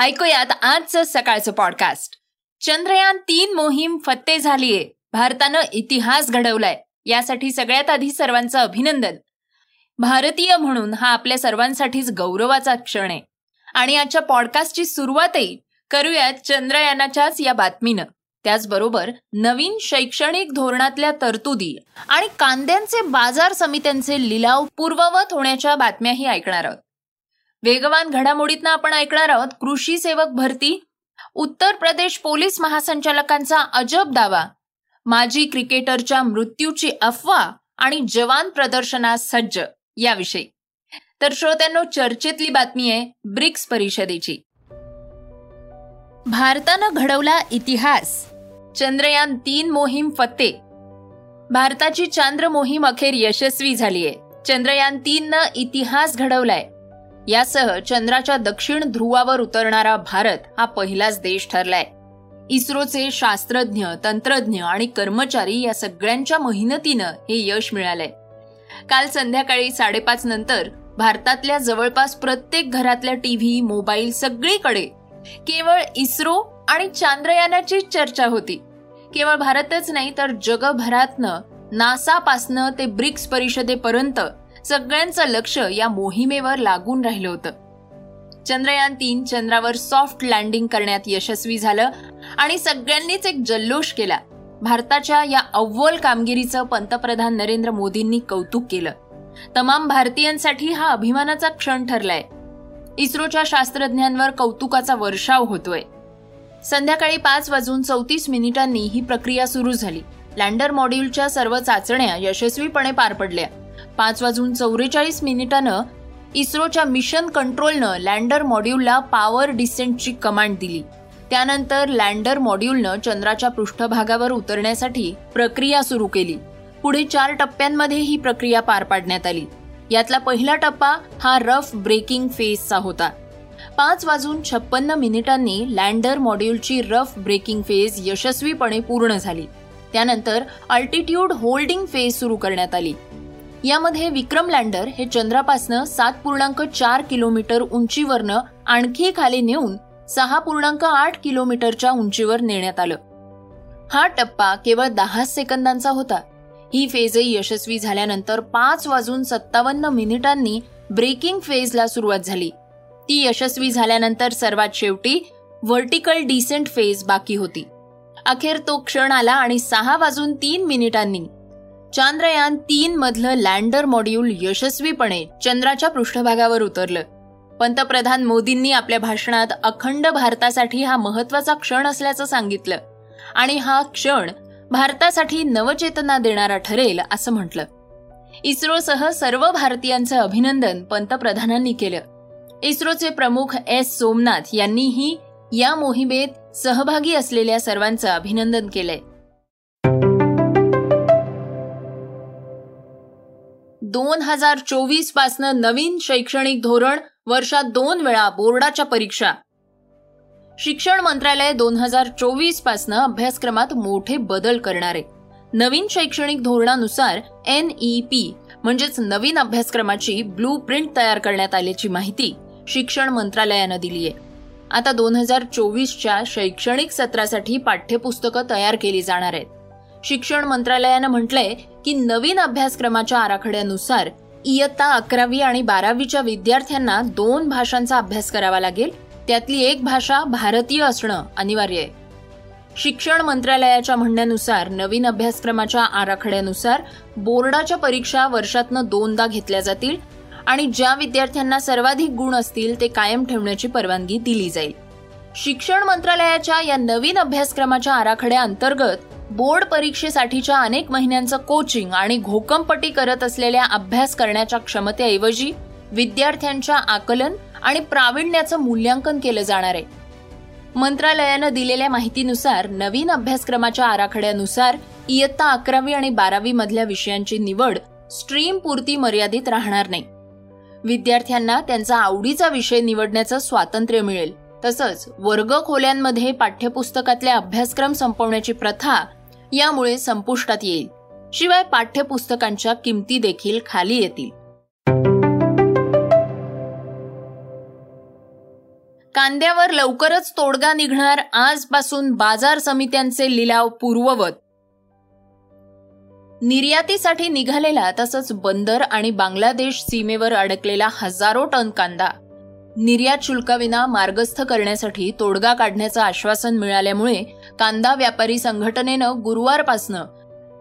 ऐकूयात आजचं सकाळचं पॉडकास्ट चंद्रयान तीन मोहीम फत्ते झालीये. भारतानं इतिहास घडवलाय. यासाठी सगळ्यात आधी सर्वांचं अभिनंदन. भारतीय म्हणून हा आपल्या सर्वांसाठीच गौरवाचा क्षण आहे. आणि आजच्या पॉडकास्टची सुरुवातही करूयात चंद्रयानाच्याच या बातमीनं. त्याचबरोबर नवीन शैक्षणिक धोरणातल्या तरतुदी आणि कांद्यांचे बाजार समित्यांचे लिलाव पूर्ववत होण्याच्या बातम्याही ऐकणार आहोत. वेगवान घडामोडींना आपण ऐकणार आहोत कृषी सेवक भरती उत्तर प्रदेश पोलीस महासंचालकांचा अजब दावा माजी क्रिकेटरच्या मृत्यूची अफवा आणि जवान प्रदर्शनास सज्ज याविषयी. तर श्रोत्यांनो चर्चेतली बातमी आहे ब्रिक्स परिषदेची. भारतानं घडवला इतिहास चंद्रयान तीन मोहीम फत्ते. भारताची चांद्र मोहीम अखेर यशस्वी झालीय. चंद्रयान तीन न इतिहास घडवलाय. यासह चंद्राच्या दक्षिण ध्रुवावर उतरणारा भारत हा पहिलाच देश ठरलाय. इस्रोचे शास्त्रज्ञ तंत्रज्ञ आणि कर्मचारी या सगळ्यांच्या मेहनतीनं हे यश मिळालंय. काल संध्याकाळी साडेपाच नंतर भारतातल्या जवळपास प्रत्येक घरातल्या टीव्ही मोबाईल सगळीकडे केवळ इस्रो आणि चांद्रयानाची चर्चा होती. केवळ भारतच नाही तर जगभरातनं नासापासनं ते ब्रिक्स परिषदेपर्यंत सगळ्यांचं लक्ष या मोहिमेवर लागून राहिलं होतं. चंद्रयान तीन चंद्रावर सॉफ्ट लँडिंग करण्यात यशस्वी झालं आणि सगळ्यांनीच एक जल्लोष केला. भारताच्या या अव्वल कामगिरीचं पंतप्रधान नरेंद्र मोदींनी कौतुक केलं. तमाम भारतीयांसाठी हा अभिमानाचा क्षण ठरलाय. इस्रोच्या शास्त्रज्ञांवर कौतुकाचा वर्षाव होतोय. संध्याकाळी पाच वाजून चौतीस मिनिटांनी ही प्रक्रिया सुरू झाली. लँडर मॉड्यूलच्या सर्व चाचण्या यशस्वीपणे पार पडल्या. पाच वाजून चौवेचाळीस मिनिटानं इस्रोच्या मिशन कंट्रोलनं लँडर मॉड्यूलला पॉवर डिसेंटची कमांड दिली. त्यानंतर लँडर मॉड्यूलनं चंद्राच्या पृष्ठभागावर उतरण्यासाठी प्रक्रिया सुरू केली. पुढे चार टप्प्यांमध्ये ही प्रक्रिया पार पाडण्यात आली. यातला पहिला टप्पा हा रफ ब्रेकिंग फेजचा होता. पाच वाजून छप्पन्न मिनिटांनी लँडर मॉड्यूलची रफ ब्रेकिंग फेज यशस्वीपणे पूर्ण झाली. त्यानंतर अल्टिट्यूड होल्डिंग फेज सुरू करण्यात आली. यामध्ये विक्रम लँडर हे चंद्रापासनं सात पूर्णांक चार किलोमीटर उंचीवरनं आणखी खाली नेऊन सहा पूर्णांक आठ किलोमीटरच्या उंचीवर नेण्यात आलं. हा टप्पा केवळ दहा सेकंदांचा होता. ही फेजही यशस्वी झाल्यानंतर पाच वाजून सत्तावन्न मिनिटांनी ब्रेकिंग फेजला सुरुवात झाली. ती यशस्वी झाल्यानंतर सर्वात शेवटी व्हर्टिकल डिसेंट फेज बाकी होती. अखेर तो क्षण आला आणि सहा वाजून तीन मिनिटांनी चांद्रयान तीन मधलं लँडर मॉड्यूल यशस्वीपणे चंद्राच्या पृष्ठभागावर उतरलं. पंतप्रधान मोदींनी आपल्या भाषणात अखंड भारतासाठी हा महत्त्वाचा क्षण असल्याचं सांगितलं आणि हा क्षण भारतासाठी नवचेतना देणारा ठरेल असं म्हटलं. इस्रोसह सर्व भारतीयांचं अभिनंदन पंतप्रधानांनी केलं. इस्रोचे प्रमुख एस सोमनाथ यांनीही या मोहिमेत सहभागी असलेल्या सर्वांचं अभिनंदन केलंय. दोन हजार चोवीस पासनं नवीन शैक्षणिक धोरण वर्षात दोन वेळा बोर्डाच्या परीक्षा. शिक्षण मंत्रालय दोन हजार चोवीस पासनं अभ्यासक्रमात मोठे बदल करणार. आहे नवीन शैक्षणिक धोरणानुसार एन ई पी म्हणजेच नवीन अभ्यासक्रमाची ब्लू प्रिंट तयार करण्यात आल्याची माहिती शिक्षण मंत्रालयानं दिली आहे. आता दोन हजार चोवीसच्या शैक्षणिक सत्रासाठी पाठ्यपुस्तकं तयार केली जाणार आहेत. शिक्षण मंत्रालयानं म्हटलंय की नवीन अभ्यासक्रमाच्या आराखड्यानुसार इयत्ता अकरावी आणि बारावीच्या विद्यार्थ्यांना दोन भाषांचा अभ्यास करावा लागेल. त्यातली एक भाषा भारतीय असणं अनिवार्य आहे. शिक्षण मंत्रालयाच्या म्हणण्यानुसार नवीन अभ्यासक्रमाच्या आराखड्यानुसार बोर्डाच्या परीक्षा वर्षातनं दोनदा घेतल्या जातील आणि ज्या विद्यार्थ्यांना सर्वाधिक गुण असतील ते कायम ठेवण्याची परवानगी दिली जाईल. शिक्षण मंत्रालयाच्या या नवीन अभ्यासक्रमाच्या आराखड्या अंतर्गत बोर्ड परीक्षेसाठीच्या अनेक महिन्यांचं कोचिंग आणि घोकंपटी करत असलेल्या अभ्यास करण्याच्या क्षमतेऐवजी विद्यार्थ्यांच्या आकलन आणि प्रावीण्याचं मूल्यांकन केलं जाणार आहे. मंत्रालयानं दिलेल्या माहितीनुसार नवीन अभ्यासक्रमाच्या आराखड्यानुसार इयत्ता अकरावी आणि बारावी मधल्या विषयांची निवड स्ट्रीम पुरती मर्यादित राहणार नाही. विद्यार्थ्यांना त्यांचा आवडीचा विषय निवडण्याचं स्वातंत्र्य मिळेल. तसंच वर्ग खोल्यांमध्ये पाठ्यपुस्तकातले अभ्यासक्रम संपवण्याची प्रथा यामुळे संपुष्टात येईल. शिवाय पाठ्यपुस्तकांच्या किमती देखील खाली येतील. कांद्यावर लवकरच तोडगा निघणार आजपासून बाजार समित्यांचे लिलाव पूर्ववत. निर्यातीसाठी निघालेला तसंच बंदर आणि बांगलादेश सीमेवर अडकलेला हजारो टन कांदा. निर्यात शुल्काविना मार्गस्थ करण्यासाठी तोडगा काढण्याचं आश्वासन मिळाल्यामुळे कांदा व्यापारी संघटनेनं गुरुवारपासनं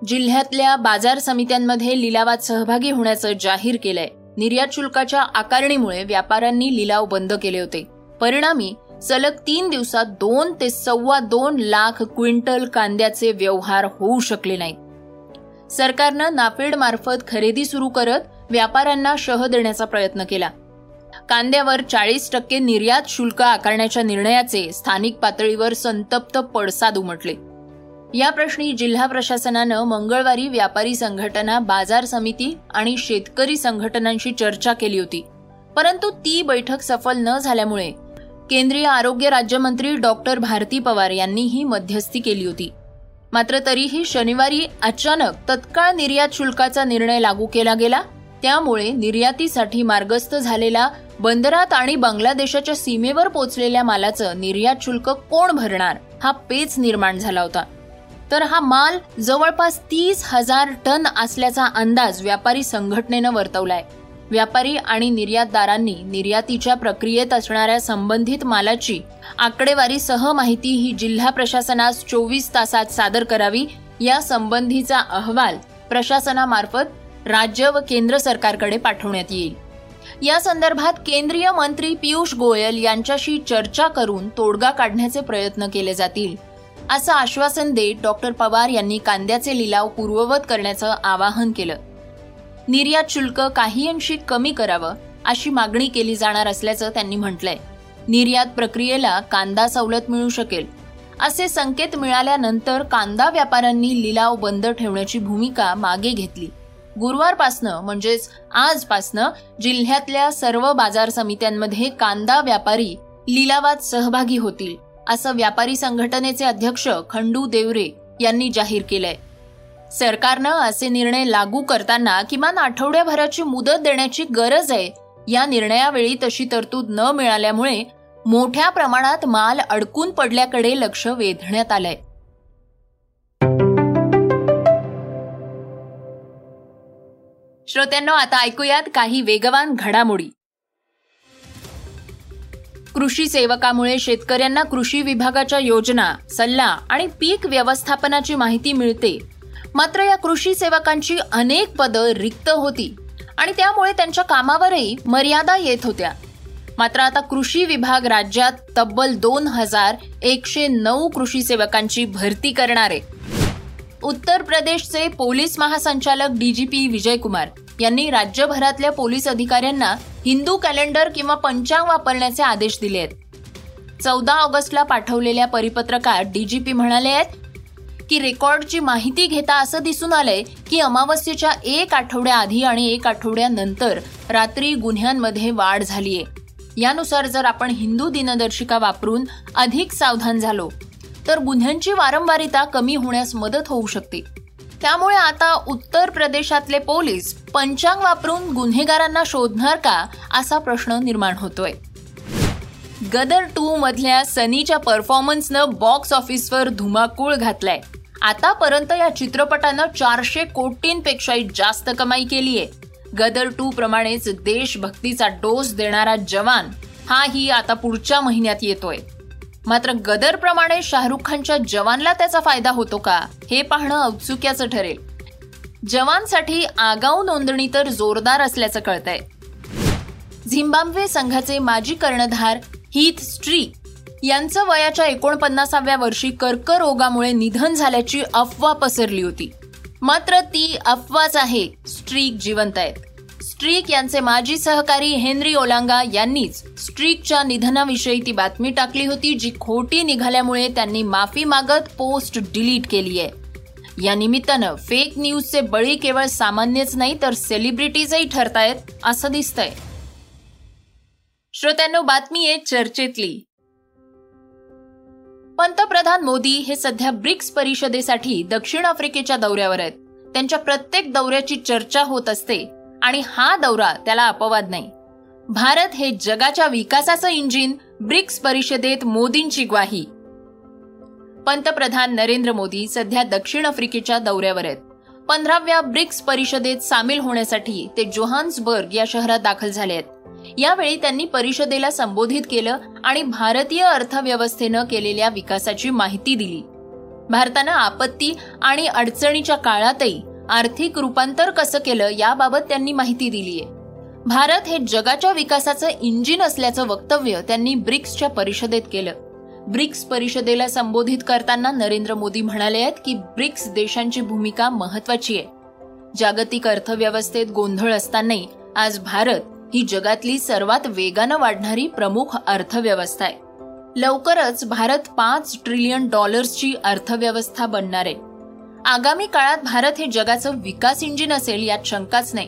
जिल्ह्यातल्या बाजार समित्यांमध्ये लिलावात सहभागी होण्याचं जाहीर केलंय. निर्यात शुल्काच्या आकारणीमुळे व्यापाऱ्यांनी लिलाव बंद केले होते. परिणामी सलग तीन दिवसात दोन ते सव्वा दोन लाख क्विंटल कांद्याचे व्यवहार होऊ शकले नाहीत. सरकारनं नाफेड मार्फत खरेदी सुरू करत व्यापाऱ्यांना शह देण्याचा प्रयत्न केला. कांद्यावर चाळीस टक्के निर्यात शुल्क आकारण्याच्या निर्णयाचे स्थानिक पातळीवर संतप्त पडसाद उमटले. या प्रश्नी जिल्हा प्रशासनानं मंगळवारी व्यापारी संघटना बाजार समिती आणि शेतकरी संघटनांशी चर्चा केली होती. परंतु ती बैठक सफल न झाल्यामुळे केंद्रीय आरोग्य राज्यमंत्री डॉक्टर भारती पवार यांनी ही मध्यस्थी केली होती. मात्र तरीही शनिवारी अचानक तत्काळ निर्यात शुल्काचा निर्णय लागू केला गेला त्यामुळे निर्यातीसाठी मार्गस्थ झालेला बंदरात आणि बांगलादेशाच्या सीमेवर पोचलेल्या मालाचं निर्यात शुल्क कोण भरणार हा पेच निर्माण झाला होता. तर हा माल जवळपास तीस हजार टन असल्याचा अंदाज व्यापारी संघटनेनं वर्तवलाय. व्यापारी आणि निर्यातदारांनी निर्यातीच्या प्रक्रियेत असणाऱ्या संबंधित मालाची आकडेवारीसह माहिती ही जिल्हा प्रशासनास चोवीस तासात सादर करावी या संबंधीचा अहवाल प्रशासनामार्फत राज्य व केंद्र सरकारकडे पाठवण्यात येईल. या संदर्भात केंद्रीय मंत्री पियुष गोयल यांच्याशी चर्चा करून तोडगा काढण्याचे प्रयत्न केले जातील असं आश्वासन देत डॉक्टर पवार यांनी कांद्याचे लिलाव पूर्ववत करण्याचं आवाहन केलं. निर्यात शुल्क काही अंशी कमी करावं अशी मागणी केली जाणार असल्याचं त्यांनी म्हटलंय. निर्यात प्रक्रियेला कांदा सवलत मिळू शकेल असे संकेत मिळाल्यानंतर कांदा व्यापाऱ्यांनी लिलाव बंद ठेवण्याची भूमिका मागे घेतली. गुरुवारपासनं म्हणजेच आजपासनं जिल्ह्यातल्या सर्व बाजार समित्यांमध्ये कांदा व्यापारी लिलावात सहभागी होतील असं व्यापारी संघटनेचे अध्यक्ष खंडू देवरे यांनी जाहीर केलंय. सरकारनं असे निर्णय लागू करताना किमान आठवड्याभराची मुदत देण्याची गरज आहे या निर्णयावेळी तशी तरतूद न मिळाल्यामुळे मोठ्या प्रमाणात माल अडकून पडल्याकडे लक्ष वेधण्यात आलंय. श्रोत्यांनो आता ऐकूयात काही वेगवान घडामोडी. कृषी सेवकामुळे शेतकऱ्यांना कृषी विभागाच्या योजना सल्ला आणि पीक व्यवस्थापनाची माहिती मिळते. मात्र या कृषी सेवकांची अनेक पदं रिक्त होती आणि त्यामुळे त्यांच्या कामावरही मर्यादा येत होत्या. मात्र आता कृषी विभाग राज्यात तब्बल दोन हजार एकशे नऊ कृषी सेवकांची भरती करणार आहे. उत्तर प्रदेशचे पोलीस महासंचालक डीजीपी विजय कुमार यांनी राज्यभरातल्या पोलीस अधिकाऱ्यांना हिंदू कॅलेंडर किंवा पंचांग वापरण्याचे आदेश दिले आहेत. चौदा ऑगस्टला पाठवलेल्या परिपत्रकात डीजीपी म्हणाले आहेत की रेकॉर्डची माहिती घेता असं दिसून आलंय की अमावस्येच्या एक आठवड्याआधी आणि एक आठवड्यानंतर रात्री गुन्ह्यांमध्ये वाढ झालीय. यानुसार जर आपण हिंदू दिनदर्शिका वापरून अधिक सावधान झालो तर गुन्ह्यांची वारंवारिता कमी होण्यास मदत होऊ शकते. त्यामुळे आता उत्तर प्रदेशातले पोलीस पंचांग वापरून गुन्हेगारांना शोधणार का असा प्रश्न निर्माण होतोय. गदर टू मधल्या सनीच्या परफॉर्मन्सनं बॉक्स ऑफिसवर धुमाकूळ घातलाय. आतापर्यंत या चित्रपटानं चारशे कोटींपेक्षाही जास्त कमाई केली आहे. गदर टू प्रमाणेच देशभक्तीचा डोस देणारा जवान हाही आता पुढच्या महिन्यात येतोय. मात्र गदरप्रमाणे शाहरुख खानच्या जवानला त्याचा फायदा होतो का हे पाहणं औत्सुक्याचं ठरेल. जवानसाठी आगाऊ नोंदणी तर जोरदार असल्याचं कळतंय. झिम्बाब्वे संघाचे माजी कर्णधार हीथ स्ट्री यांचं वयाच्या एकोणपन्नासाव्या वर्षी कर्करोगामुळे निधन झाल्याची अफवा पसरली होती. मात्र ती अफवाच आहे स्ट्रीक जिवंत आहेत. स्ट्रीक यांचे माजी सहकारी हेनरी ओलांगा यांनीच स्ट्रीकच्या निधनाविषयी ती बातमी टाकली होती जी खोटी निघाल्यामुळे त्यांनी माफी मागत पोस्ट डिलीट केली आहे. या निमित्तानं फेक न्यूजचे बळी केवळ सामान्यच नाही तर सेलिब्रिटीजही ठरतायत असं दिसतंय. श्रोत्यांनो बातमी आहे चर्चेतली. पंतप्रधान मोदी हे सध्या ब्रिक्स परिषदेसाठी दक्षिण आफ्रिकेच्या दौऱ्यावर आहेत. त्यांच्या प्रत्येक दौऱ्याची चर्चा होत असते. आणि हा दौरा त्याला अपवाद नाही. भारत हे जगाच्या विकासाचं इंजिन ब्रिक्स परिषदेत मोदींची ग्वाही. पंतप्रधान नरेंद्र मोदी सध्या दक्षिण आफ्रिकेच्या दौऱ्यावर आहेत. पंधराव्या ब्रिक्स परिषदेत सामील होण्यासाठी ते जोहान्सबर्ग या शहरात दाखल झाले आहेत. यावेळी त्यांनी परिषदेला संबोधित केलं आणि भारतीय अर्थव्यवस्थेनं केलेल्या विकासाची माहिती दिली. भारतानं आपत्ती आणि अडचणीच्या काळातही आर्थिक रूपांतर कसं केलं याबाबत त्यांनी माहिती दिली आहे भारत हे जगाच्या विकासाचं इंजिन असल्याचं वक्तव्य त्यांनी ब्रिक्सच्या परिषदेत केलं. ब्रिक्स परिषदेला संबोधित करताना नरेंद्र मोदी म्हणाले आहेत की ब्रिक्स देशांची भूमिका महत्वाची आहे. जागतिक अर्थव्यवस्थेत गोंधळ असतानाही आज भारत ही जगातली सर्वात वेगानं वाढणारी प्रमुख अर्थव्यवस्था आहे. लवकरच भारत पाच ट्रिलियन डॉलर्सची अर्थव्यवस्था बनणार आहे. आगामी काळात भारत हे जगाचं विकास इंजिन असेल यात शंकाच नाही.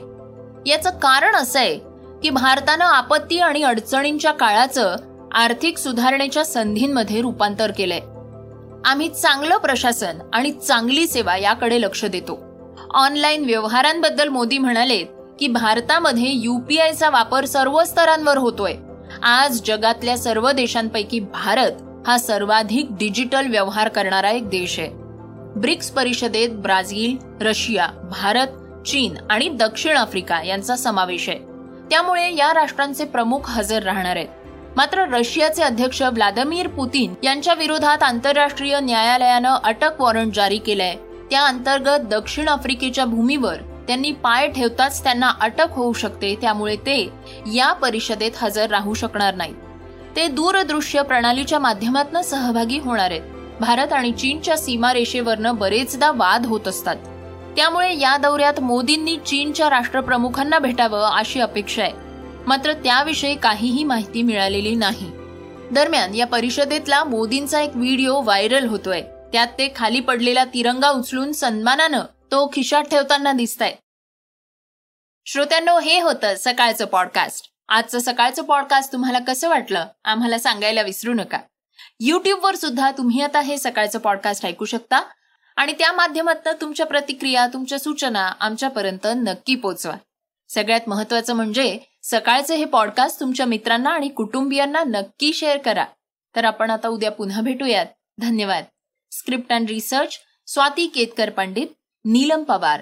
याचं कारण असं आहे की भारतानं आपत्ती आणि अडचणींच्या काळाचं आर्थिक सुधारणेच्या संधींमध्ये रूपांतर केलंय. आम्ही चांगलं प्रशासन आणि चांगली सेवा याकडे लक्ष देतो. ऑनलाईन व्यवहारांबद्दल मोदी म्हणाले की भारतामध्ये युपीआयचा वापर सर्व स्तरांवर होतोय. आज जगातल्या सर्व देशांपैकी भारत हा सर्वाधिक डिजिटल व्यवहार करणारा एक देश आहे. ब्रिक्स परिषदेत ब्राझील रशिया भारत चीन आणि दक्षिण आफ्रिका यांचा समावेश आहे. त्यामुळे या राष्ट्रांचे प्रमुख हजर राहणार आहेत. मात्र रशियाचे अध्यक्ष व्लादिमीर पुतीन यांच्या विरोधात आंतरराष्ट्रीय न्यायालयानं अटक वॉरंट जारी केलंय. त्या अंतर्गत दक्षिण आफ्रिकेच्या भूमीवर त्यांनी पाय ठेवताच त्यांना अटक होऊ शकते त्यामुळे ते या परिषदेत हजर राहू शकणार नाहीत. ते दूरदृश्य प्रणालीच्या माध्यमातून सहभागी होणार आहेत. भारत आणि चीनच्या सीमारेषेवरनं बरेचदा वाद होत असतात. त्यामुळे या दौऱ्यात मोदींनी चीनच्या राष्ट्रप्रमुखांना भेटावं अशी अपेक्षा आहे. मात्र त्याविषयी काहीही माहिती मिळालेली नाही. दरम्यान या परिषदेतला मोदींचा एक व्हिडिओ व्हायरल होतोय. त्यात ते खाली पडलेला तिरंगा उचलून सन्मानानं तो खिशात ठेवताना दिसताय श्रोत्यांनो हे होतं सकाळचं पॉडकास्ट आजचं सकाळचं पॉडकास्ट तुम्हाला कसं वाटलं? आम्हाला सांगायला विसरू नका. युट्यूबवर सुद्धा तुम्ही आता हे सकाळचं पॉडकास्ट ऐकू शकता. आणि त्या माध्यमातून तुमच्या प्रतिक्रिया तुमच्या सूचना आमच्यापर्यंत नक्की पोचवा. सगळ्यात महत्वाचं म्हणजे सकाळचे हे पॉडकास्ट तुमच्या मित्रांना आणि कुटुंबियांना नक्की शेअर करा. तर आपण आता उद्या पुन्हा भेटूयात. धन्यवाद. Script and research Swati Ketkar Pandit Neelam Pawar.